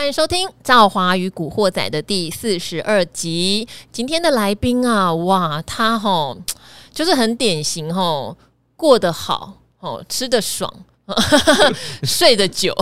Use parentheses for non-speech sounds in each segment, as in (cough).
欢迎收听《赵华与古惑仔》的第四十二集。今天的来宾啊，哇，他吼就是很典型吼，过得好吼，吃得爽。(laughs) 睡得久，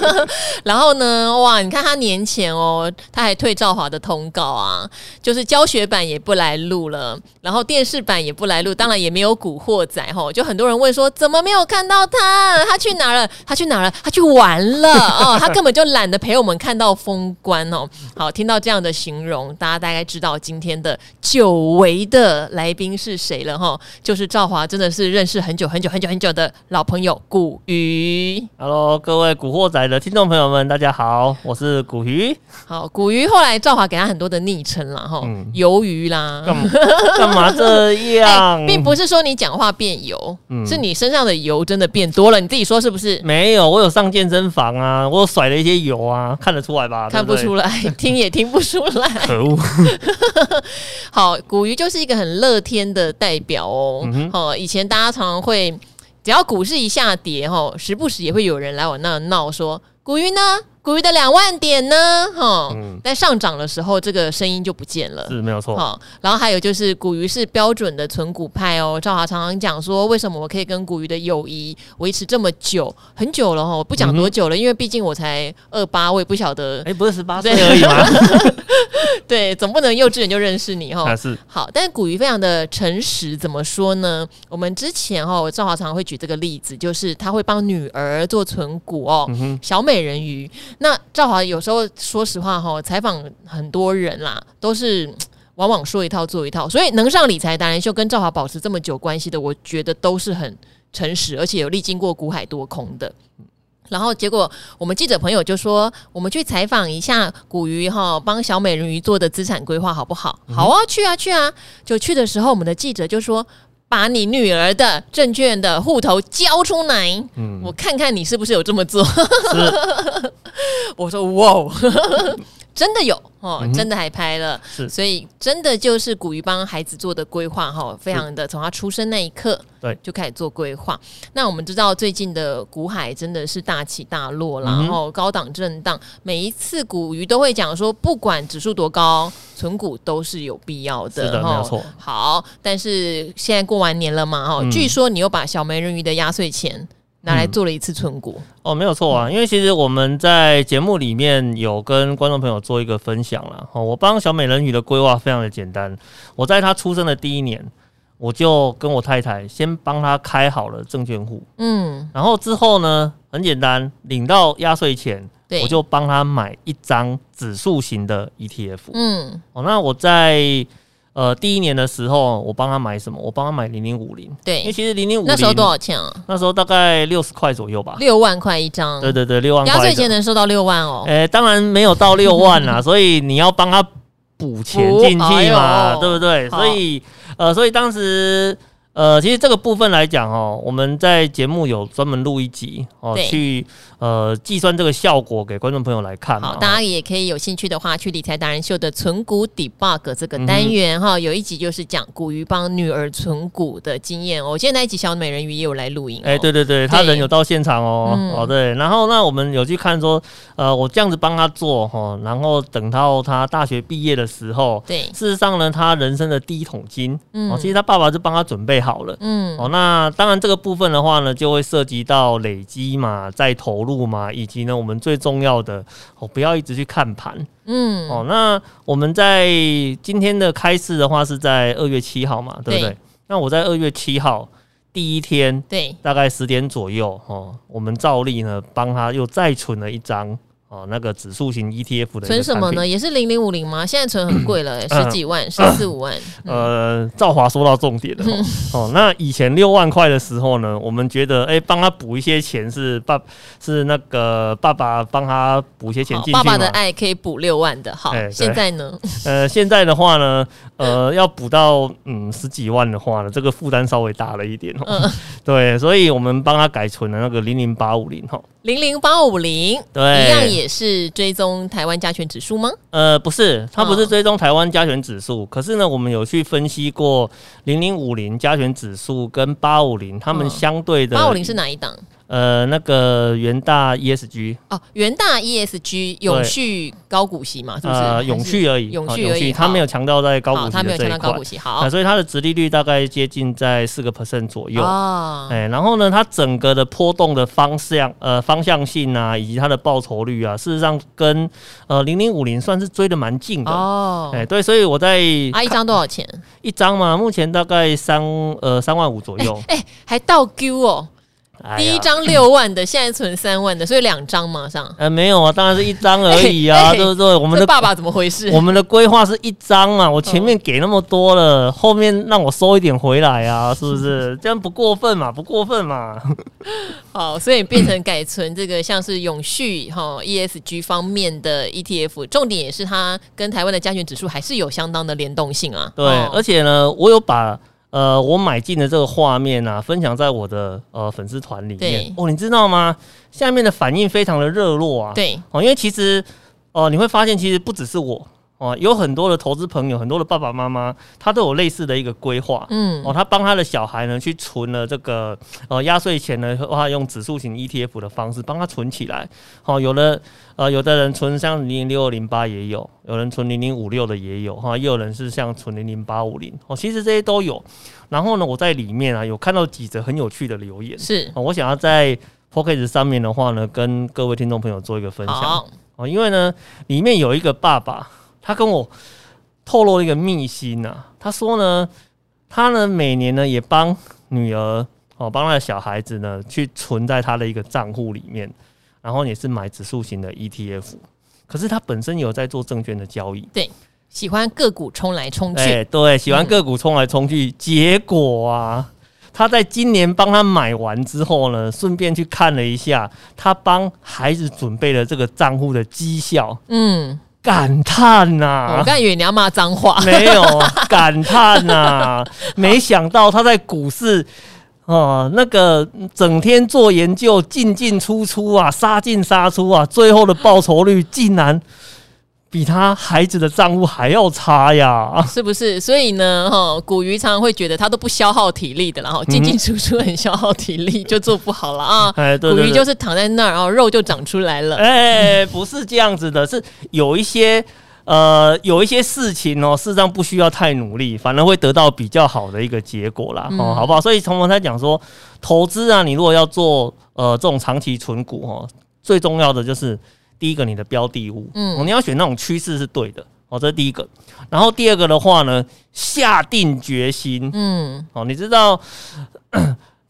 (laughs) 然后呢？哇！你看他年前哦，他还退赵华的通告啊，就是教学版也不来录了，然后电视版也不来录，当然也没有古惑仔吼。就很多人问说，怎么没有看到他？他去哪了？他去哪了？他去玩了哦，他根本就懒得陪我们看到封关哦。好，听到这样的形容，大家大概知道今天的久违的来宾是谁了哈？就是赵华，真的是认识很久很久很久很久的老朋友古鱼，Hello，各位古惑仔的听众朋友们，大家好，我是古鱼。好，古鱼后来赵华给他很多的昵称啦哈，鱿鱼啦，干嘛这样、欸？(laughs) 并不是说你讲话变油，嗯、是你身上的油真的变多了，你自己说是不是？没有，我有上健身房啊，我有甩了一些油啊，看得出来吧？看不出来，(laughs) 听也听不出来。可恶！(laughs) 好，古鱼就是一个很乐天的代表哦。嗯、哼哦，以前大家常常会。只要股市一下跌，吼，时不时也会有人来我那闹说，股云呢？股鱼的两万点呢？哈，嗯、在上涨的时候，这个声音就不见了，是没有错。好，然后还有就是，股鱼是标准的存股派哦。赵华常常讲说，为什么我可以跟股鱼的友谊维持这么久，很久了哈？我不讲多久了，嗯、因为毕竟我才二八，我也不晓得。哎、欸，不是十八岁而已吗？(laughs) 对，总不能幼稚园就认识你哈。是。好，但是古鱼非常的诚实，怎么说呢？我们之前哈，赵华常常会举这个例子，就是他会帮女儿做存股哦，嗯、小美人鱼。那赵华有时候说实话哈，采访很多人啦，都是 (tsk) 往往说一套做一套，所以能上理财达人秀跟赵华保持这么久关系的，我觉得都是很诚实，而且有历经过股海多空的。然后结果我们记者朋友就说，我们去采访一下古鱼哈，帮小美人鱼做的资产规划好不好？好啊，去啊去啊！就去的时候，我们的记者就说。把你女儿的证券的户头交出来，嗯，我看看你是不是有这么做。是。(laughs) 我说哇，真的有哦，嗯、真的还拍了，是，所以真的就是古鱼帮孩子做的规划哈，非常的从他出生那一刻。对，就开始做规划。那我们知道最近的股海真的是大起大落，然后高档震荡。每一次古鱼都会讲说，不管指数多高，存股都是有必要的。是的，没错。好，但是现在过完年了嘛，哈，据说你又把小美人鱼的压岁钱拿来做了一次存股。哦，没有错啊，因为其实我们在节目里面有跟观众朋友做一个分享了。哦，我帮小美人鱼的规划非常的简单，我在她出生的第一年。我就跟我太太先帮她开好了证券户，嗯，然后之后呢，很简单，领到压岁钱，对。我就帮她买一张指数型的 ETF，嗯，哦，那我在呃第一年的时候，我帮他买什么？我帮他买零零五零，对，因为其实零零五零那时候多少钱啊？那时候大概六十块左右吧，六万块一张，对对对，六万块。压岁钱能收到六万哦？哎、欸，当然没有到六万啦，(laughs) 所以你要帮他补钱进去嘛，对不对？所以。呃，所以当时，呃，其实这个部分来讲哦，我们在节目有专门录一集哦，去。呃，计算这个效果给观众朋友来看。好，大家也可以有兴趣的话，去理财达人秀的存股 debug 这个单元哈、有一集就是讲古鱼帮女儿存股的经验。我现在那一集小美人鱼也有来录音。哎、欸，对对对，他人有到现场哦。对哦，对。然后那我们有去看说，呃，我这样子帮他做哈，然后等到他大学毕业的时候，对，事实上呢，他人生的第一桶金，嗯，哦，其实他爸爸就帮他准备好了，嗯，哦，那当然这个部分的话呢，就会涉及到累积嘛，再投入。嘛，以及呢，我们最重要的哦，不要一直去看盘，嗯，哦，那我们在今天的开市的话是在二月七号嘛，对不对？对，那我在二月七号第一天，对，大概十点左右，哦，我们照例呢帮他又再存了一张。哦，那个指数型 ETF 的存什么呢？也是零零五零吗？现在存很贵了，(clears throat) 十几万，十四五万。呃，赵华说到重点了。(laughs) 哦，那以前六万块的时候呢，我们觉得，哎，帮他补一些钱是爸，是那个爸爸帮他补一些钱进去。爸爸的爱可以补六万的。好，现在呢？(laughs) 呃，现在的话呢，呃，要补到嗯十几万的话呢，这个负担稍微大了一点。嗯，(laughs) 对，所以我们帮他改存了那个零零八五零哈。零零八五零，对，一样也是追踪台湾加权指数吗？呃，不是，它不是追踪台湾加权指数。哦、可是呢，我们有去分析过零零五零加权指数跟八五零，他们相对的。八五零是哪一档？呃，那个元大 ESG 哦，元大 ESG 永续高股息嘛，是不是？呃，永续而已，永续而已。它没有强调在高股息，它没有强调高股息，好，所以它的值利率大概接近在四个 percent 左右哦。哎，然后呢，它整个的波动的方向，呃，方向性啊，以及它的报酬率啊，事实上跟呃零零五零算是追的蛮近的哦。哎，对，所以我在啊，一张多少钱？一张嘛，目前大概三呃三万五左右。哎、还倒 Q 哦。第一张六万的，现在存三万的，所以两张马上。呃，没有啊，当然是一张而已啊，(laughs) 对不对？我们的爸爸怎么回事？我们的规划是一张啊，我前面给那么多了，后面让我收一点回来啊，(laughs) 是不是？这样不过分嘛？不过分嘛？(laughs) 好，所以变成改存这个像是永续哈 ESG 方面的 ETF，重点也是它跟台湾的加权指数还是有相当的联动性啊。对，而且呢，我有把。呃，我买进的这个画面啊，分享在我的呃粉丝团里面。哦，你知道吗？下面的反应非常的热络啊。对哦，因为其实哦、呃，你会发现其实不只是我哦，有很多的投资朋友，很多的爸爸妈妈，他都有类似的一个规划。嗯哦，他帮他的小孩呢去存了这个呃压岁钱呢，话用指数型 ETF 的方式帮他存起来。哦，有的呃，有的人存像零零六二零八也有，有人存零零五六的也有哈，也有人是像存零零八五零哦，其实这些都有。然后呢，我在里面啊有看到几则很有趣的留言，是、哦、我想要在 Podcast 上面的话呢，跟各位听众朋友做一个分享哦，因为呢里面有一个爸爸，他跟我透露了一个秘辛呐、啊，他说呢，他呢每年呢也帮女儿哦，帮他的小孩子呢去存在他的一个账户里面，然后也是买指数型的 ETF，可是他本身有在做证券的交易，对。喜欢个股冲来冲去，欸，对，喜欢个股冲来冲去。嗯、结果啊，他在今年帮他买完之后呢，顺便去看了一下他帮孩子准备的这个账户的绩效，嗯，感叹呐、啊！我刚以为你要骂脏话，没有，感叹呐、啊！(laughs) 没想到他在股市哦，那个整天做研究，进进出出啊，杀进杀出啊，最后的报酬率竟然。比他孩子的账户还要差呀，是不是？所以呢，哈，古鱼常常会觉得他都不消耗体力的，然后进进出出很消耗体力，就做不好了啊。(laughs) 哎，对，对，对，股鱼就是躺在那儿，然后肉就长出来了。哎，不是这样子的，是有一些呃，有一些事情哦，事实上不需要太努力，反而会得到比较好的一个结果啦。哦，好不好？所以从我才讲说，投资啊，你如果要做呃这种长期存股哦，最重要的就是。第一个，你的标的物，嗯，你要选那种趋势是对的，哦，这是第一个。然后第二个的话呢，下定决心，嗯，哦，你知道。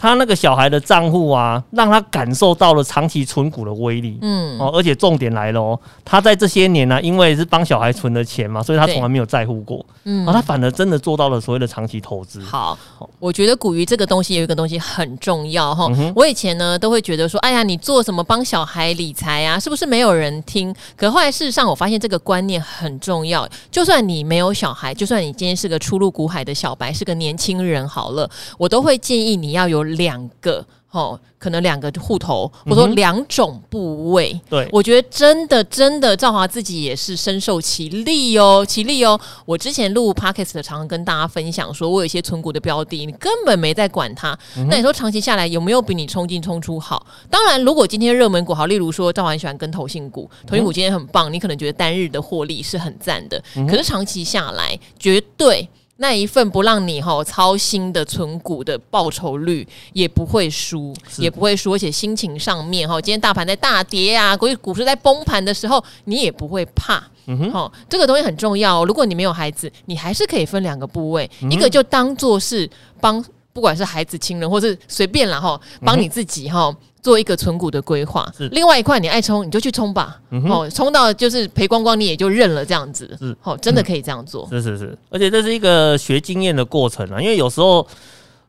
他那个小孩的账户啊，让他感受到了长期存股的威力。嗯，哦，而且重点来了哦，他在这些年呢、啊，因为是帮小孩存的钱嘛，所以他从来没有在乎过。嗯，他反而真的做到了所谓的长期投资。好，我觉得股鱼这个东西有一个东西很重要哈。我以前呢都会觉得说，哎呀，你做什么帮小孩理财啊，是不是没有人听？可后来事实上我发现这个观念很重要。就算你没有小孩，就算你今天是个初入股海的小白，是个年轻人，好了，我都会建议你要有。两个哦，可能两个户头，或者说两种部位。嗯、对，我觉得真的真的，赵华自己也是深受其利哦，其利哦。我之前录 Podcast 的，常常跟大家分享，说我有一些存股的标的，你根本没在管它。嗯、那你说长期下来有没有比你冲进冲出好？当然，如果今天热门股好，例如说赵华很喜欢跟投信股，投信股今天很棒，你可能觉得单日的获利是很赞的，嗯、可是长期下来绝对。那一份不让你哈操心的存股的报酬率也不会输，也不会输，而且心情上面哈，今天大盘在大跌啊，股股市在崩盘的时候，你也不会怕。嗯哼，好，这个东西很重要。如果你没有孩子，你还是可以分两个部位，一个就当做是帮，不管是孩子、亲人，或是随便啦哈，帮你自己哈。做一个存股的规划，是。另外一块你爱冲你就去冲吧，嗯、哦，冲到就是赔光光你也就认了这样子，是，哦，真的可以这样做，是是是，而且这是一个学经验的过程啊，因为有时候，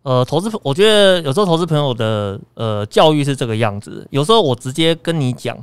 呃，投资，我觉得有时候投资朋友的呃教育是这个样子，有时候我直接跟你讲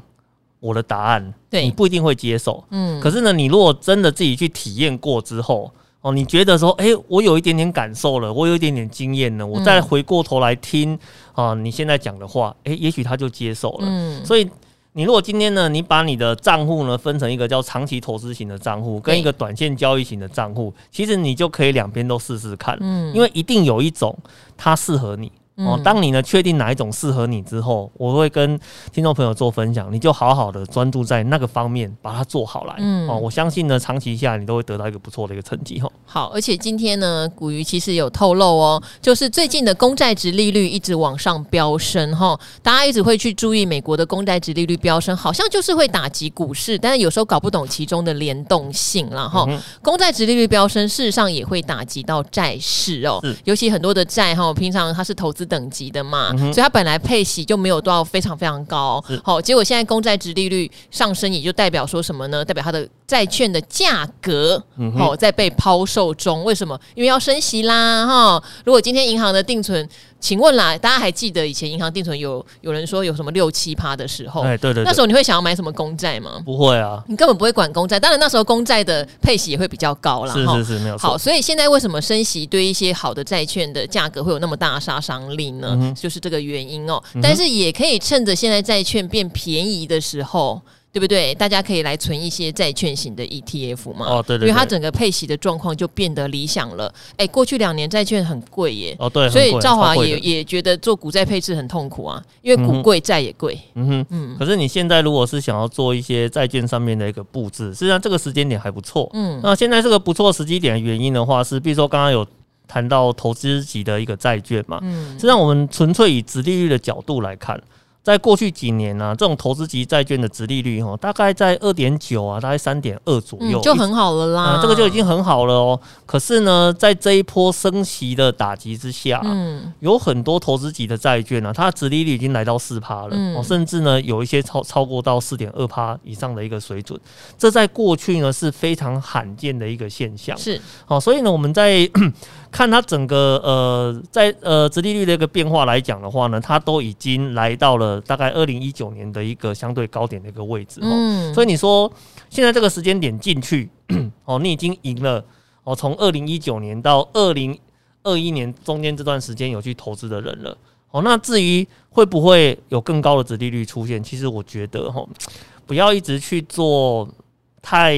我的答案，对。你不一定会接受，嗯，可是呢，你如果真的自己去体验过之后。哦，你觉得说，哎、欸，我有一点点感受了，我有一点点经验了，我再回过头来听啊，你现在讲的话，哎、欸，也许他就接受了。嗯，所以你如果今天呢，你把你的账户呢分成一个叫长期投资型的账户，跟一个短线交易型的账户，其实你就可以两边都试试看。嗯，因为一定有一种它适合你，哦，当你呢确定哪一种适合你之后，我会跟听众朋友做分享，你就好好的专注在那个方面，把它做好来。嗯，哦，我相信呢，长期下来你都会得到一个不错的一个成绩。哈，好，而且今天呢，古鱼其实有透露哦，就是最近的公债值利率一直往上飙升，哈，大家一直会去注意美国的公债值利率飙升，好像就是会打击股市，但是有时候搞不懂其中的联动性了，哈。公债值利率飙升，事实上也会打击到债市哦，尤其很多的债哈，平常它是投资等级的嘛，嗯、所以它本来配息就没有到非常非常高，好，结果现在公债值利率上升，也就代表说什么呢？代表它的债券的价格哦在被抛售中。为什么？因为要升息啦，哈。如果今天银行的定存，请问啦，大家还记得以前银行定存有有人说有什么六七趴的时候？哎，对对，对，那时候你会想要买什么公债吗？不会啊，你根本不会管公债。当然那时候公债的配息也会比较高啦。是是是，没有错。好，所以现在为什么升息对一些好的债券的价格会有那么大的杀伤力呢？嗯、就是这个原因哦。嗯、但是也可以趁着现在债券变便宜的时候。对不对？大家可以来存一些债券型的 ETF 嘛。哦，对对，对。因为它整个配息的状况就变得理想了。哎，过去两年债券很贵耶。哦，对。所以赵华也也觉得做股债配置很痛苦啊，因为股贵债也贵。嗯哼。嗯。可是你现在如果是想要做一些债券上面的一个布置，实际上这个时间点还不错。嗯。那现在这个不错时机点的原因的话，是比如说刚刚有谈到投资级的一个债券嘛。嗯。实际上我们纯粹以殖利率的角度来看。在过去几年呢、啊，这种投资级债券的殖利率哈，大概在二点九啊，大概三点二左右、嗯，就很好了啦、嗯。这个就已经很好了哦。可是呢，在这一波升息的打击之下，嗯，有很多投资级的债券呢、啊，它的殖利率已经来到四趴了，嗯、甚至呢，有一些超超过到四点二趴以上的一个水准。这在过去呢是非常罕见的一个现象。是，好，所以呢，我们在看它整个呃，在呃殖利率的一个变化来讲的话呢，它都已经来到了。大概二零一九年的一个相对高点的一个位置，嗯，所以你说现在这个时间点进去，(clears throat) 哦，你已经赢了哦，从二零一九年到二零二一年中间这段时间有去投资的人了，哦，那至于会不会有更高的殖利率出现，其实我觉得哈，不要一直去做太，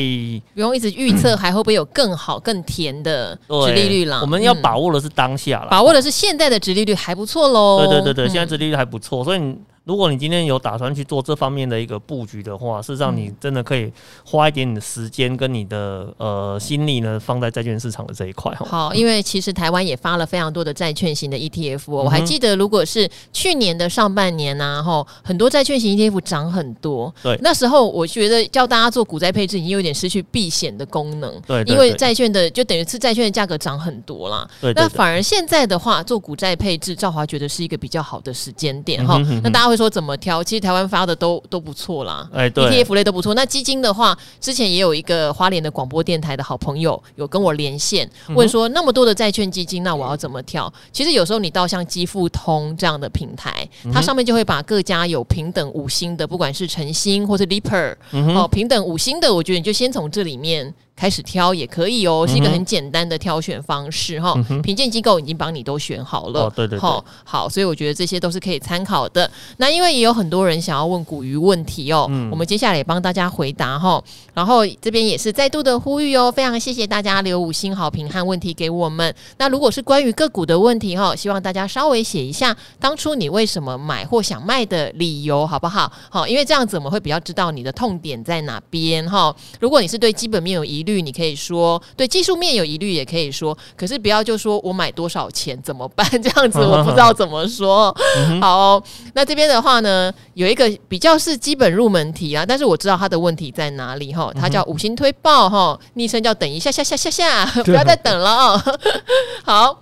不用一直预测还会不会有更好更甜的殖利率了，我们要把握的是当下啦，把握的是现在的殖利率还不错喽，对对对对，现在殖利率还不错，所以你。如果你今天有打算去做这方面的一个布局的话，事实上你真的可以花一点你的时间跟你的呃心力呢，放在债券市场的这一块。好，因为其实台湾也发了非常多的债券型的 ETF，我还记得，如果是去年的上半年呐，哈，很多债券型 ETF 涨很多。对，那时候我觉得叫大家做股债配置，已经有点失去避险的功能。对，因为债券的就等于是债券的价格涨很多啦。对，那反而现在的话，做股债配置，赵华觉得是一个比较好的时间点哈。那大家会说怎么挑？其实台湾发的都都不错啦，哎，ETF 类都不错。那基金的话，之前也有一个花莲的广播电台的好朋友有跟我连线，问说那么多的债券基金，那我要怎么挑？其实有时候你到像基富通这样的平台，它上面就会把各家有平等五星的，不管是晨星或是 Lipper 哦，平等五星的，我觉得你就先从这里面。开始挑也可以哦，是一个很简单的挑选方式哈。评鉴机构已经帮你都选好了，哦，对对好，好，所以我觉得这些都是可以参考的。那因为也有很多人想要问股鱼问题哦，嗯，我们接下来也帮大家回答哈。然后这边也是再度的呼吁哦，非常谢谢大家留五星好评和问题给我们。那如果是关于个股的问题哈，希望大家稍微写一下当初你为什么买或想卖的理由，好不好？好，因为这样子我们会比较知道你的痛点在哪边哈。如果你是对基本面有疑虑，你可以说对技术面有疑虑，也可以说，可是不要就说我买多少钱怎么办？这样子 (laughs) 我不知道怎么说。好哦，那这边的话呢，有一个比较是基本入门题啊，但是我知道他的问题在哪里哈。他叫五星推爆哈，昵称叫等一下下下下下，不要再等了哦。(laughs) 好。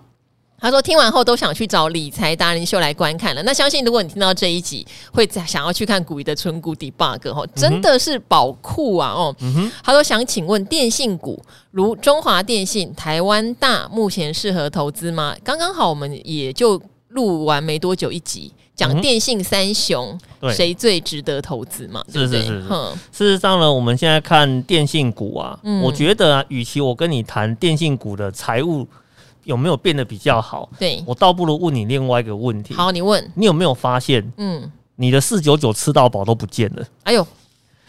他说听完后都想去找理财达人秀来观看了。那相信如果你听到这一集，会想要去看股鱼的存股 debug 哦，真的是宝库啊哦。嗯、他说想请问电信股如中华电信、台湾大目前适合投资吗？刚刚好我们也就录完没多久一集，讲电信三雄谁、嗯、最值得投资嘛？是是是。哼事实上呢，我们现在看电信股啊，嗯、我觉得啊，与其我跟你谈电信股的财务。有没有变得比较好？对，我倒不如问你另外一个问题。好，你问，你有没有发现，嗯，你的四九九吃到饱都不见了？哎呦，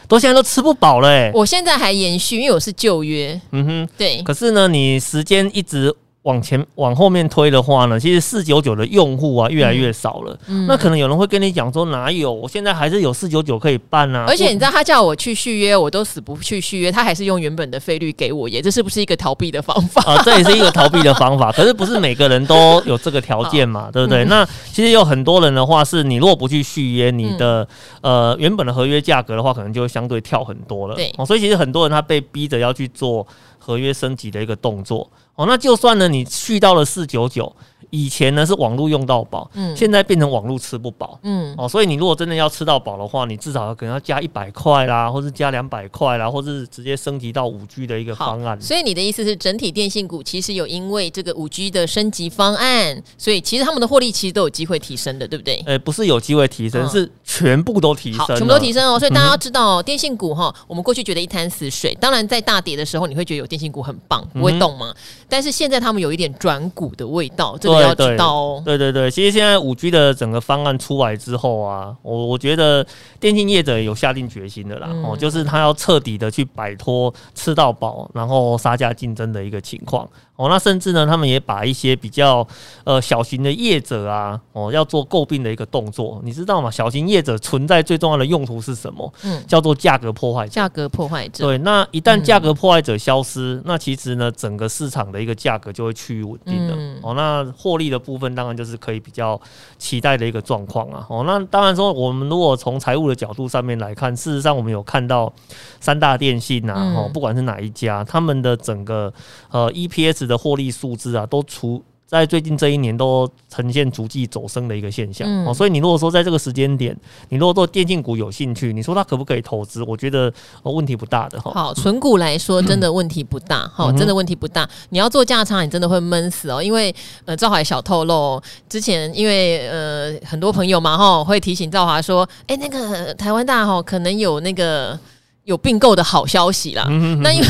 都现在都吃不饱了哎！我现在还延续，因为我是旧约。嗯哼，对。可是呢，你时间一直往前往后面推的话呢，其实四九九的用户啊越来越少了。嗯，那可能有人会跟你讲说，哪有？我现在还是有四九九可以办啊。而且你知道他叫我去续约，我都死不去续约，他还是用原本的费率给我耶。这是不是一个逃避的方法啊？这也是一个逃避的方法。(laughs) 可是不是每个人都有这个条件嘛，(laughs) 对不对？嗯，那其实有很多人的话，是你如果不去续约，你的、嗯、呃原本的合约价格的话，可能就会相对跳很多了。对，哦，所以其实很多人他被逼着要去做合约升级的一个动作。哦，那就算呢，你续到了四九九。以前呢是网络用到饱，嗯，现在变成网络吃不饱，嗯，哦，所以你如果真的要吃到饱的话，你至少可能要加一百块啦，或是加两百块啦，或是直接升级到五 G 的一个方案。所以你的意思是，整体电信股其实有因为这个五 G 的升级方案，所以其实他们的获利其实都有机会提升的，对不对？呃，不是有机会提升，是全部都提升，全部都提升哦。所以大家要知道哦，电信股哈，我们过去觉得一潭死水，当然在大跌的时候，你会觉得有电信股很棒，不会动嘛。但是现在他们有一点转股的味道，这个要知道哦。对对对，其实现在五 G 的整个方案出来之后啊，我我觉得电信业者有下定决心的啦，哦、嗯，就是他要彻底的去摆脱吃到饱，然后杀价竞争的一个情况。哦，那甚至呢，他们也把一些比较呃小型的业者啊，哦，要做诟病的一个动作，你知道吗？小型业者存在最重要的用途是什么？嗯，叫做价格破坏者。价格破坏者。对，那一旦价格破坏者消失，嗯、那其实呢，整个市场的一个价格就会趋于稳定的。嗯、哦，那获利的部分当然就是可以比较期待的一个状况啊。哦，那当然说，我们如果从财务的角度上面来看，事实上我们有看到三大电信啊，哦，不管是哪一家，他们的整个呃 EPS。的获利数字啊，都出在最近这一年都呈现逐季走升的一个现象哦、嗯，所以你如果说在这个时间点，你如果做电竞股有兴趣，你说它可不可以投资？我觉得哦问题不大的哈。好，存股来说真的问题不大，哈、嗯，真的问题不大。你要做价差，你真的会闷死哦，因为呃，赵华小透露之前，因为呃很多朋友嘛哈，会提醒赵华说，哎、欸，那个台湾大哈可能有那个有并购的好消息啦。嗯、那因为。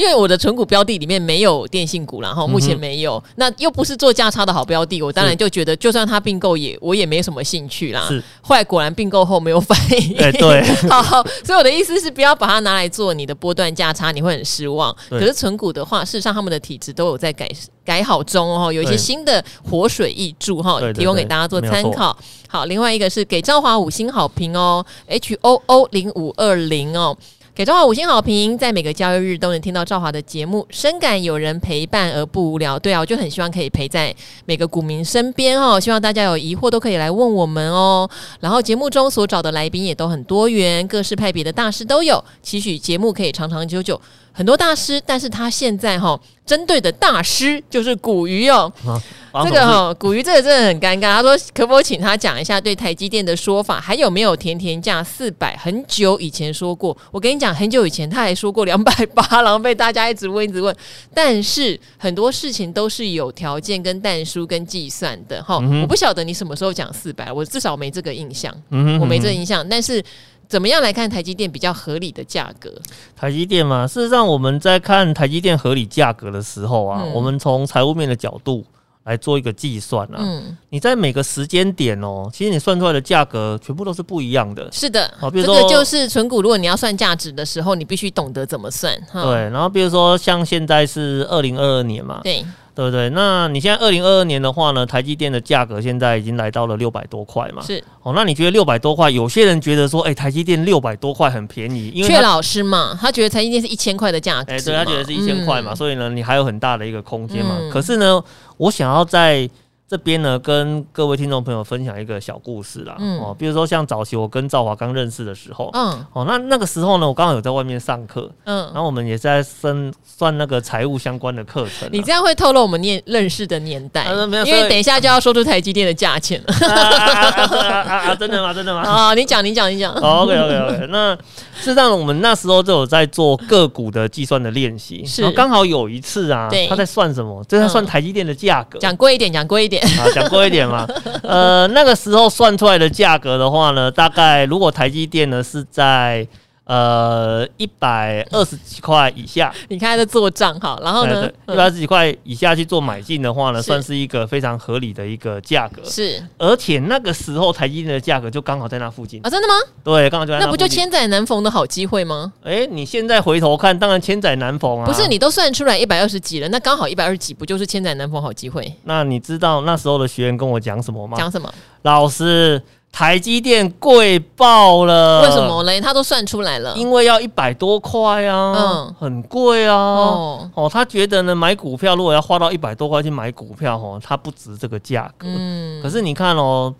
因为我的存股标的里面没有电信股，然后目前没有，那又不是做价差的好标的，我当然就觉得，就算它并购也我也没什么兴趣啦。是，后来果然并购后没有反应。欸、对，(laughs) 好，好，所以我的意思是，不要把它拿来做你的波段价差，你会很失望。可是存股的话，事实上他们的体质都有在改改好中哦，有一些新的活水挹注哈，提供给大家做参考。好，另外一个是给昭华五星好评哦，H O O 零五二零哦。给赵华五星好评，在每个交易日都能听到赵华的节目，深感有人陪伴而不无聊。对啊，我就很希望可以陪在每个股民身边哦。希望大家有疑惑都可以来问我们哦。然后节目中所找的来宾也都很多元，各式派别的大师都有，期许节目可以长长久久。很多大师，但是他现在哈针对的大师就是古鱼哦。啊、这个哈古鱼这个真的很尴尬。他说可不可以请他讲一下对台积电的说法，还有没有甜甜价四百？很久以前说过，我跟你讲，很久以前他还说过两百八，然后被大家一直问一直问。但是很多事情都是有条件跟但书跟计算的哈、嗯。我不晓得你什么时候讲四百，我至少没这个印象。嗯我没这个印象，但是。怎么样来看台积电比较合理的价格？台积电嘛，事实上我们在看台积电合理价格的时候啊，嗯、我们从财务面的角度来做一个计算啊。嗯，你在每个时间点哦，其实你算出来的价格全部都是不一样的。是的，好，比如说这个就是存股，如果你要算价值的时候，你必须懂得怎么算。对，然后比如说像现在是二零二二年嘛，对。对不对？那你现在二零二二年的话呢，台积电的价格现在已经来到了六百多块嘛。是哦，那你觉得六百多块？有些人觉得说，哎，台积电六百多块很便宜，因为阙老师嘛，他觉得台积电是一千块的价格。哎，对，他觉得是一千块嘛，嗯，所以呢，你还有很大的一个空间嘛。嗯，可是呢，我想要在。这边呢，跟各位听众朋友分享一个小故事啦。嗯、哦，比如说像早期我跟赵华刚认识的时候，嗯，哦，那那个时候呢，我刚好有在外面上课，嗯，然后我们也在算算那个财务相关的课程。你这样会透露我们念认识的年代，啊、因为等一下就要说出台积电的价钱了。(laughs) 啊啊啊啊、真的吗？真的吗？啊，你讲，你讲，你讲。哦、OK OK OK，那事实上我们那时候就有在做个股的计算的练习，是，然后刚好有一次啊，他在算什么？就在算台积电的价格。讲贵一点，讲贵一点。啊，讲贵一点嘛，(laughs) 呃，那个时候算出来的价格的话呢，大概如果台积电呢是在呃，一百二十几块以下，你看他在做账哈，然后呢，一百二十几块以下去做买进的话呢，算是一个非常合理的一个价格。是，而且那个时候台积电的价格就刚好在那附近啊，真的吗？对，刚好就在那。那不就千载难逢的好机会吗？哎、欸，你现在回头看，当然千载难逢啊。不是，你都算出来一百二十几了，那刚好一百二十几，不就是千载难逢好机会？那你知道那时候的学员跟我讲什么吗？讲什么？老师。台积电贵爆了，为什么嘞？他都算出来了，因为要一百多块啊，嗯，很贵啊。哦，哦，他觉得呢，买股票如果要花到一百多块去买股票，哦，他不值这个价格。嗯，可是你看哦。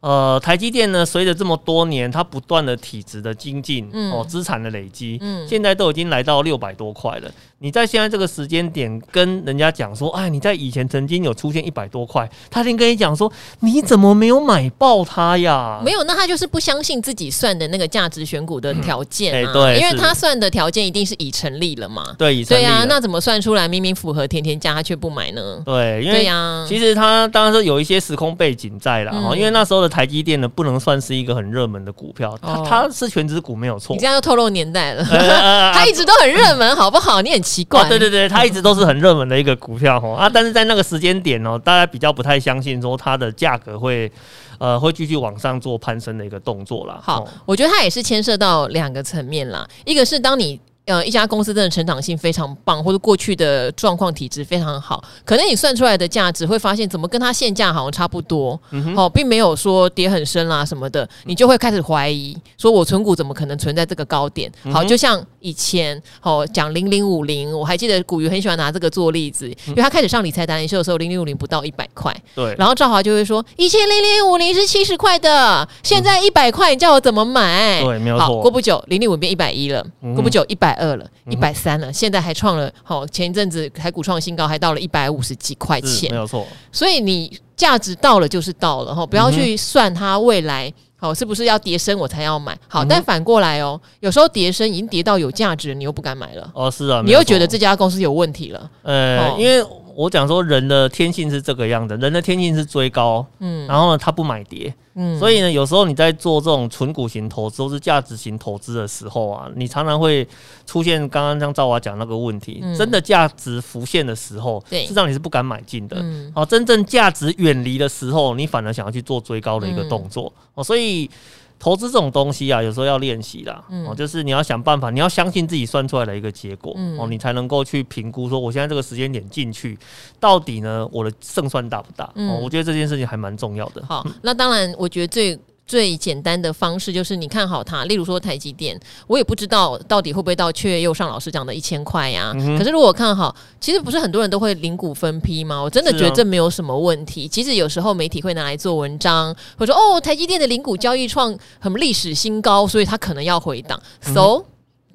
呃，台积电呢，随着这么多年它不断的体质的精进，嗯、哦，资产的累积，嗯，现在都已经来到六百多块了。你在现在这个时间点跟人家讲说，哎，你在以前曾经有出现一百多块，他先跟你讲说，你怎么没有买爆它呀？没有，那他就是不相信自己算的那个价值选股的条件啊，嗯欸、对，因为他算的条件一定是已成立了嘛，对，已成立了。对啊，那怎么算出来明明符合甜甜价，他却不买呢？对，因为呀，其实他当然是有一些时空背景在啦哈，嗯、因为那时候的。台积电呢，不能算是一个很热门的股票，它它是全值股没有错。你这样就透露年代了，(laughs) 它一直都很热门，好不好？你很奇怪。对对对，它一直都是很热门的一个股票哈啊，但是在那个时间点哦，大家比较不太相信说它的价格会呃会继续往上做攀升的一个动作啦。好，我觉得它也是牵涉到两个层面啦，一个是当你。呃，一家公司真的成长性非常棒，或者过去的状况体质非常好，可能你算出来的价值会发现，怎么跟它现价好像差不多，嗯，哦，并没有说跌很深啦什么的，你就会开始怀疑，说我存股怎么可能存在这个高点？好，就像以前哦讲零零五零，我还记得古鱼很喜欢拿这个做例子，因为他开始上理财达人秀的时候，零零五零不到一百块，对，然后赵华就会说，以前零零五零是七十块的，现在一百块，你叫我怎么买？对，没有错。过不久零零五变一百一了，过不久一百二了，一百。三了，现在还创了好，前一阵子台股创新高，还到了一百五十几块钱，没有错。所以你价值到了就是到了哈，不要去算它未来好是不是要跌升我才要买。好，但反过来哦，有时候跌升已经跌到有价值，你又不敢买了。哦，是啊，你又觉得这家公司有问题了。呃，因为我讲说人的天性是这个样的，人的天性是追高，嗯，然后呢，他不买跌。嗯，所以呢，有时候你在做这种纯股型投资或是价值型投资的时候啊，你常常会出现刚刚像赵华讲那个问题，嗯、真的价值浮现的时候，对，实际上你是不敢买进的。嗯，哦，真正价值远离的时候，你反而想要去做追高的一个动作。嗯、哦，所以。投资这种东西啊，有时候要练习啦，嗯、哦，就是你要想办法，你要相信自己算出来的一个结果，嗯、哦，你才能够去评估说，我现在这个时间点进去，到底呢，我的胜算大不大？嗯、哦，我觉得这件事情还蛮重要的。好，那当然，我觉得最。最简单的方式就是你看好它，例如说台积电，我也不知道到底会不会到雀又上老师讲的一千块呀。嗯、可是如果看好，其实不是很多人都会零股分批吗？我真的觉得这没有什么问题。啊、其实有时候媒体会拿来做文章，或者说哦，台积电的零股交易创什么历史新高，所以它可能要回档。嗯、So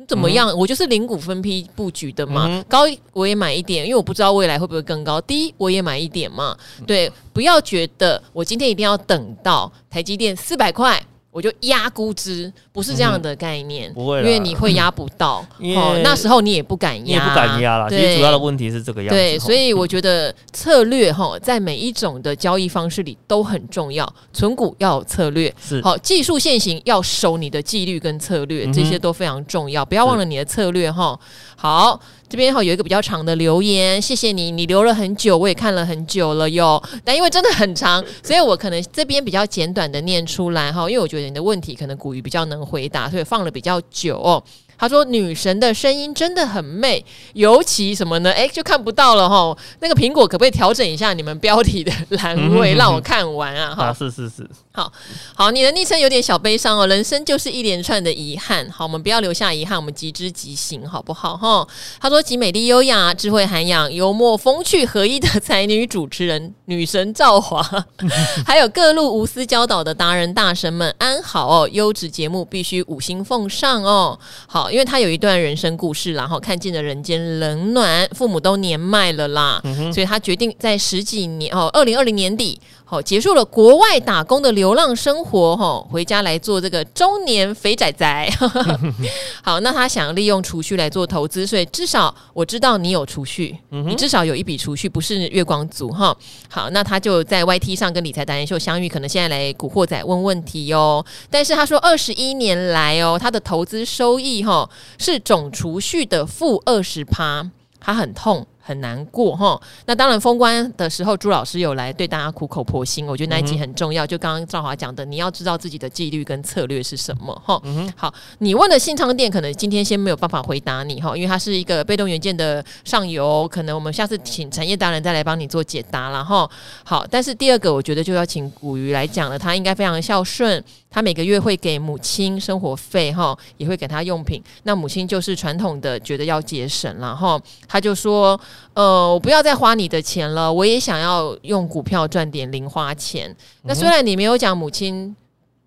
怎么样？嗯、我就是零股分批布局的嘛，嗯、高我也买一点，因为我不知道未来会不会更高。低我也买一点嘛，对，不要觉得我今天一定要等到台积电四百块。我就压估值，不是这样的概念，不会，因为你会压不到，(laughs) 哦，那时候你也不敢压，你也不敢压了。其实主要的问题是这个样子。对，所以我觉得策略哈，在每一种的交易方式里都很重要。存股要有策略，是好，技术现行要守你的纪律跟策略，这些都非常重要，不要忘了你的策略哈。好。这边哈有一个比较长的留言，谢谢你，你留了很久，我也看了很久了哟。但因为真的很长，所以我可能这边比较简短的念出来哈，因为我觉得你的问题可能古鱼比较能回答，所以放了比较久哦。他说：“女神的声音真的很媚，尤其什么呢？哎，就看不到了哈。那个苹果可不可以调整一下你们标题的栏位，让我看完啊？哈，是是是，好好，你的昵称有点小悲伤哦。人生就是一连串的遗憾，好，我们不要留下遗憾，我们即知即行，好不好？哈。他说：集美丽优雅、智慧涵养、幽默风趣合一的才女主持人女神赵华，(laughs) 还有各路无私教导的达人大神们，安好哦。优质节目必须五星奉上哦。好。”因为他有一段人生故事，然后看尽了人间冷暖，父母都年迈了啦，嗯、所以他决定在十几年哦，二零二零年底好，结束了国外打工的流浪生活，哈，回家来做这个中年肥仔仔。(laughs) (laughs) 好，那他想利用储蓄来做投资，所以至少我知道你有储蓄，你至少有一笔储蓄，不是月光族哈。好，那他就在 YT 上跟理财达人秀相遇，可能现在来古惑仔问问题哦。但是他说二十一年来哦，他的投资收益哈是总储蓄的负二十趴，他很痛。很难过哈，那当然封关的时候，朱老师有来对大家苦口婆心，我觉得那一集很重要。嗯、就刚刚赵华讲的，你要知道自己的纪律跟策略是什么哈。嗯、好，你问的信昌店可能今天先没有办法回答你哈，因为它是一个被动元件的上游，可能我们下次请产业达人再来帮你做解答了哈。好，但是第二个我觉得就要请古鱼来讲了，他应该非常孝顺。他每个月会给母亲生活费，哈，也会给他用品。那母亲就是传统的，觉得要节省了，哈。他就说：“呃，我不要再花你的钱了，我也想要用股票赚点零花钱。”那虽然你没有讲母亲。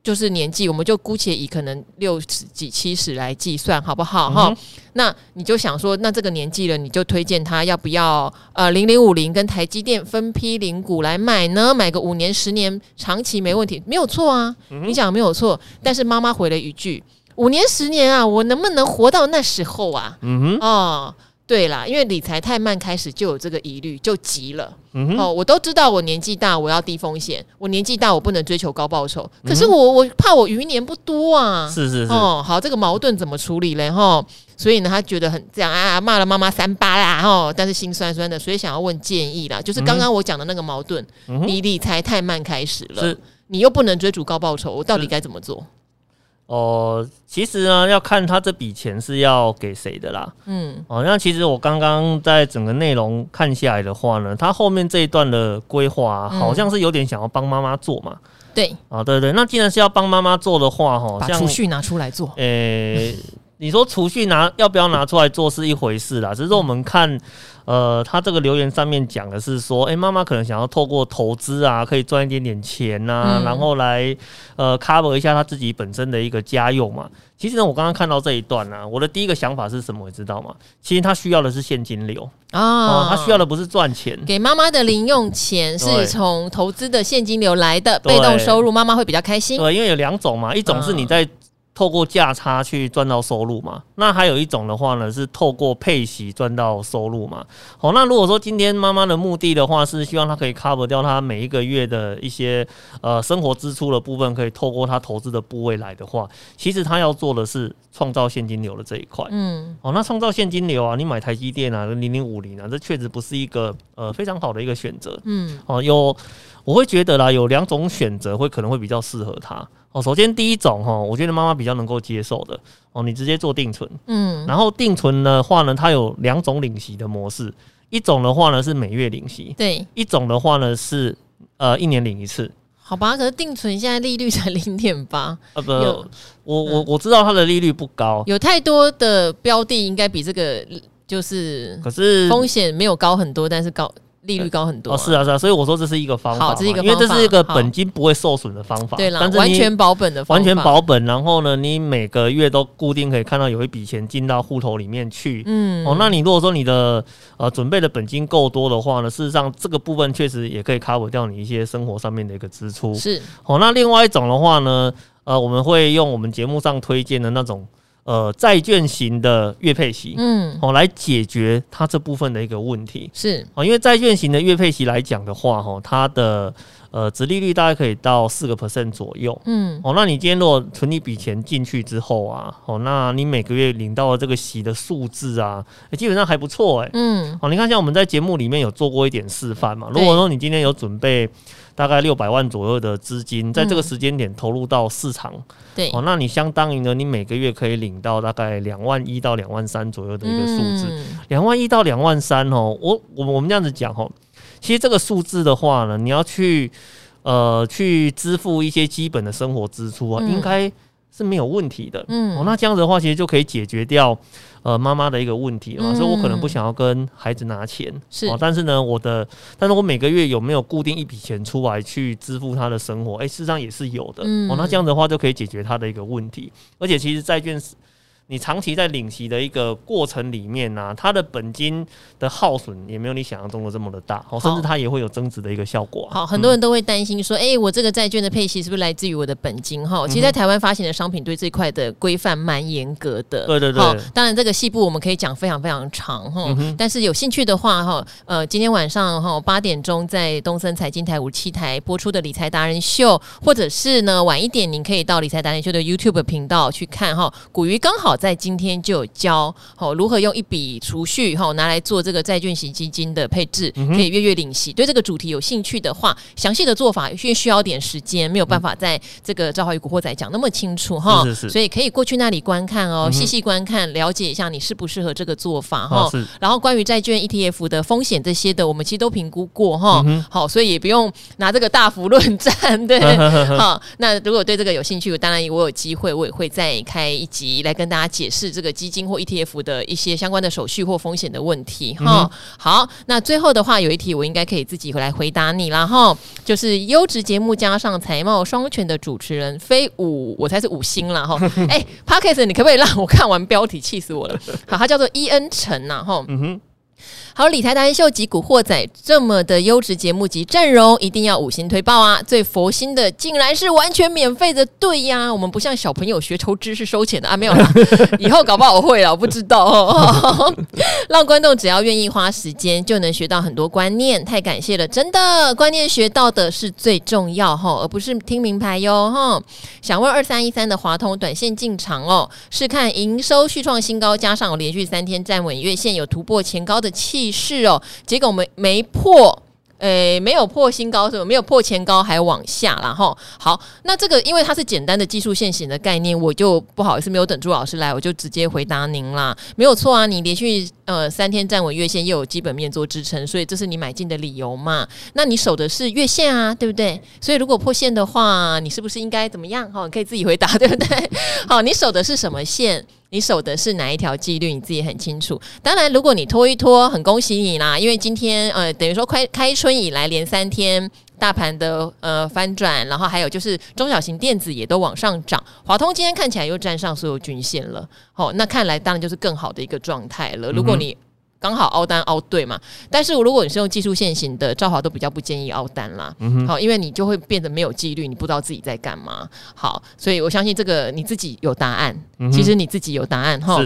就是年纪，我们就姑且以可能六十几、七十来计算，好不好？哈、嗯，那你就想说，那这个年纪了，你就推荐他要不要呃零零五零跟台积电分批零股来买呢？买个五年、十年，长期没问题，没有错啊。嗯、你讲没有错，但是妈妈回了一句：五年、十年啊，我能不能活到那时候啊？嗯哼，哦。对啦，因为理财太慢，开始就有这个疑虑，就急了。嗯、哦，我都知道我年纪大，我要低风险。我年纪大，我不能追求高报酬。可是我我怕我余年不多啊。是是是。哦，好，这个矛盾怎么处理嘞？哈、哦，所以呢，他觉得很这样啊，骂了妈妈三八啦，哈、哦，但是心酸酸的，所以想要问建议啦。就是刚刚我讲的那个矛盾，嗯、你理财太慢开始了，你又不能追逐高报酬，我到底该怎么做？哦、呃，其实呢，要看他这笔钱是要给谁的啦。嗯，哦，那其实我刚刚在整个内容看下来的话呢，他后面这一段的规划好像是有点想要帮妈妈做嘛。对，啊，对对，那既然是要帮妈妈做的话，哈，把储蓄拿出来做。诶、欸，你说储蓄拿要不要拿出来做是一回事啦，只是说我们看。呃，他这个留言上面讲的是说，哎、欸，妈妈可能想要透过投资啊，可以赚一点点钱呐、啊，嗯、然后来呃 cover 一下他自己本身的一个家用嘛。其实呢，我刚刚看到这一段呢、啊，我的第一个想法是什么？你知道吗？其实他需要的是现金流啊、哦，他需要的不是赚钱。给妈妈的零用钱是从投资的现金流来的，被动收入，妈妈会比较开心。对，因为有两种嘛，一种是你在。透过价差去赚到收入嘛？那还有一种的话呢，是透过配息赚到收入嘛？好，那如果说今天妈妈的目的的话是希望她可以 cover 掉她每一个月的一些呃生活支出的部分，可以透过她投资的部位来的话，其实她要做的是创造现金流的这一块。嗯，哦，那创造现金流啊，你买台积电啊，零零五零啊，这确实不是一个呃非常好的一个选择。嗯，哦，有我会觉得啦，有两种选择会可能会比较适合他。哦，首先第一种哈，我觉得妈妈比较能够接受的哦，你直接做定存，嗯，然后定存的话呢，它有两种领息的模式，一种的话呢是每月领息，对，一种的话呢是呃一年领一次，好吧？可是定存现在利率才零点八，呃不，有我我我知道它的利率不高，有太多的标的应该比这个就是，可是风险没有高很多，但是高。利率高很多、啊、哦，是啊是啊，所以我说这是一个方法，好，这是一个方法，因为这是一个本金不会受损的方法，对啦，完全保本的方法，完全保本，然后呢，你每个月都固定可以看到有一笔钱进到户头里面去，嗯，哦，那你如果说你的呃准备的本金够多的话呢，事实上这个部分确实也可以 cover 掉你一些生活上面的一个支出，是，哦，那另外一种的话呢，呃，我们会用我们节目上推荐的那种。呃，债券型的月配息，嗯，哦，来解决它这部分的一个问题。是。哦，因为债券型的月配息来讲的话，哈，它的呃，殖利率大概可以到四个 percent 左右，嗯，哦，那你今天如果存一笔钱进去之后啊，哦，那你每个月领到的这个息的数字啊，基本上还不错，哎，嗯，哦，你看像我们在节目里面有做过一点示范嘛，如果说你今天有准备。大概六百万左右的资金，在这个时间点投入到市场，嗯、对，哦，那你相当于呢，你每个月可以领到大概两万一到两万三左右的一个数字，两、嗯、万一到两万三哦，我我我们这样子讲哦，其实这个数字的话呢，你要去呃去支付一些基本的生活支出啊，嗯、应该是没有问题的，嗯，哦，那这样子的话，其实就可以解决掉。呃，妈妈的一个问题嘛，嗯、所以我可能不想要跟孩子拿钱，是、哦，但是呢，我的，但是我每个月有没有固定一笔钱出来去支付他的生活？哎、欸，事实上也是有的，嗯、哦，那这样的话就可以解决他的一个问题，而且其实债券你长期在领息的一个过程里面呢、啊，它的本金的耗损也没有你想象中的这么的大，哦，甚至它也会有增值的一个效果、啊。好，很多人都会担心说，哎、欸，我这个债券的配息是不是来自于我的本金？哈，其实，在台湾发行的商品对这块的规范蛮严格的。对对对。当然这个细部我们可以讲非常非常长哈，但是有兴趣的话哈，呃，今天晚上哈八点钟在东森财经台五七台播出的理财达人秀，或者是呢晚一点您可以到理财达人秀的 YouTube 频道去看哈。古鱼刚好在今天就有教好如何用一笔储蓄哈拿来做这个债券型基金的配置，可以月月领息。对这个主题有兴趣的话，详细的做法因为需要点时间，没有办法在这个赵华宇古惑仔讲那么清楚哈。是是是，所以可以过去那里观看哦，细细观看，了解一下你适不适合这个做法哈。然后关于债券 ETF 的风险这些的，我们其实都评估过哈。好，所以也不用拿这个大幅论战，对。(laughs) 好，那如果对这个有兴趣，当然我有机会我也会再开一集来跟大家解释这个基金或 ETF 的一些相关的手续或风险的问题哈。好，那最后的话有一题我应该可以自己回来回答你啦哈，就是优质节目加上财貌双全的主持人，非五我才是五星啦哈。(laughs) 哎，Podcast 你可不可以让我看完标题，气死我了？好，他叫做伊恩陈呐哈。嗯哼。好，理财达人秀及古惑仔这么的优质节目及阵容，一定要五星推爆啊！最佛心的竟然是完全免费的，对呀，我们不像小朋友学抽知识收钱的啊，没有啦，(laughs) 以后搞不好我会了，我不知道哦。(laughs) 让观众只要愿意花时间，就能学到很多观念，太感谢了，真的，观念学到的是最重要哈，而不是听名牌哟哈。想问二三一三的华通短线进场哦，是看营收续创新高，加上我连续三天站稳月线，有突破前高的气势哦，结果没没破，诶，没有破新高是吧？没有破前高，还往下然后好，那这个因为它是简单的技术线型的概念，我就不好意思没有等朱老师来，我就直接回答您啦。没有错啊，你连续呃三天站稳月线，又有基本面做支撑，所以这是你买进的理由嘛？那你守的是月线啊，对不对？所以如果破线的话，你是不是应该怎么样？哈，你可以自己回答，对不对？好，你守的是什么线？你守的是哪一条纪律？你自己很清楚。当然，如果你拖一拖，很恭喜你啦，因为今天呃，等于说开开春以来连三天大盘的呃翻转，然后还有就是中小型电子也都往上涨。华通今天看起来又站上所有均线了，好、哦，那看来当然就是更好的一个状态了。如果你刚好凹单凹对嘛，但是如果你是用技术线型的，赵华都比较不建议凹单啦。嗯，好，因为你就会变得没有纪律，你不知道自己在干嘛。好，所以我相信这个你自己有答案。嗯、其实你自己有答案哈。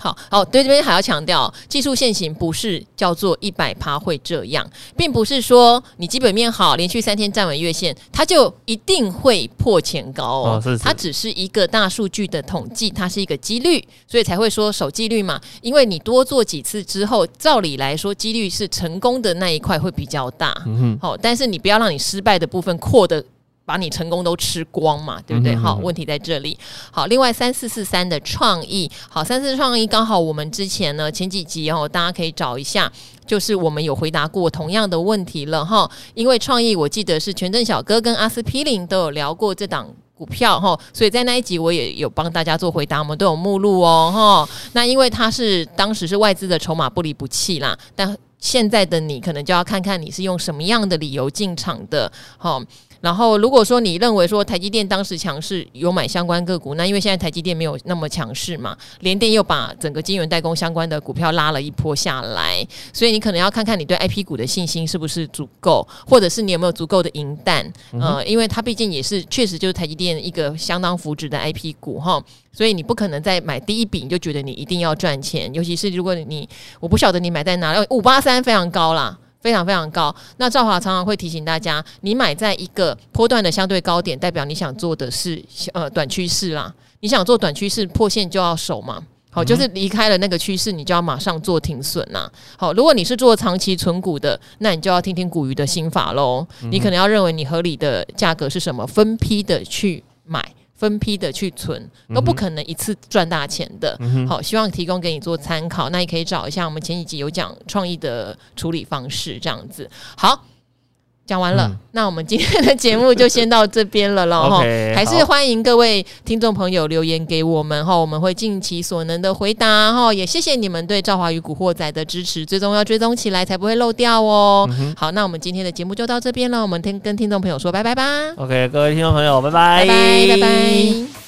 好好，对这边还要强调，技术线型不是叫做一百趴会这样，并不是说你基本面好，连续三天站稳月线，它就一定会破前高哦。哦是是，它只是一个大数据的统计，它是一个几率，所以才会说守纪律嘛。因为你多做几次之后，照理来说，几率是成功的那一块会比较大。嗯哼，好，但是你不要让你失败的部分扩的。把你成功都吃光嘛，对不对？好，问题在这里。好，另外三四四三的创意，好，三四创意刚好我们之前呢前几集哦，大家可以找一下，就是我们有回答过同样的问题了哈。因为创意我记得是权证小哥跟阿司匹林都有聊过这档股票哈，所以在那一集我也有帮大家做回答，我们都有目录哦哈。那因为它是当时是外资的筹码不离不弃啦，但现在的你可能就要看看你是用什么样的理由进场的哈。然后，如果说你认为说台积电当时强势有买相关个股，那因为现在台积电没有那么强势嘛，联电又把整个晶圆代工相关的股票拉了一波下来，所以你可能要看看你对 IP 股的信心是不是足够，或者是你有没有足够的银弹，嗯、呃，因为它毕竟也是确实就是台积电一个相当扶植的 IP 股哈，所以你不可能在买第一笔你就觉得你一定要赚钱，尤其是如果你我不晓得你买在哪，五八三非常高啦。非常非常高。那赵华常常会提醒大家，你买在一个波段的相对高点，代表你想做的是呃短趋势啦。你想做短趋势，破线就要守嘛。好，就是离开了那个趋势，你就要马上做停损呐。好，如果你是做长期存股的，那你就要听听股鱼的心法喽。你可能要认为你合理的价格是什么，分批的去买。分批的去存，都不可能一次赚大钱的。好，希望提供给你做参考。那你可以找一下我们前几集有讲创意的处理方式，这样子。好。讲完了，嗯、那我们今天的节目就先到这边了了。(laughs) 哈，还是欢迎各位听众朋友留言给我们哈，我们会尽其所能的回答哈。也谢谢你们对赵华与古惑仔的支持，最终要追踪起来才不会漏掉哦。嗯、好，那我们今天的节目就到这边了，我们听跟听众朋友说拜拜吧。OK，各位听众朋友，拜拜，拜拜，拜拜。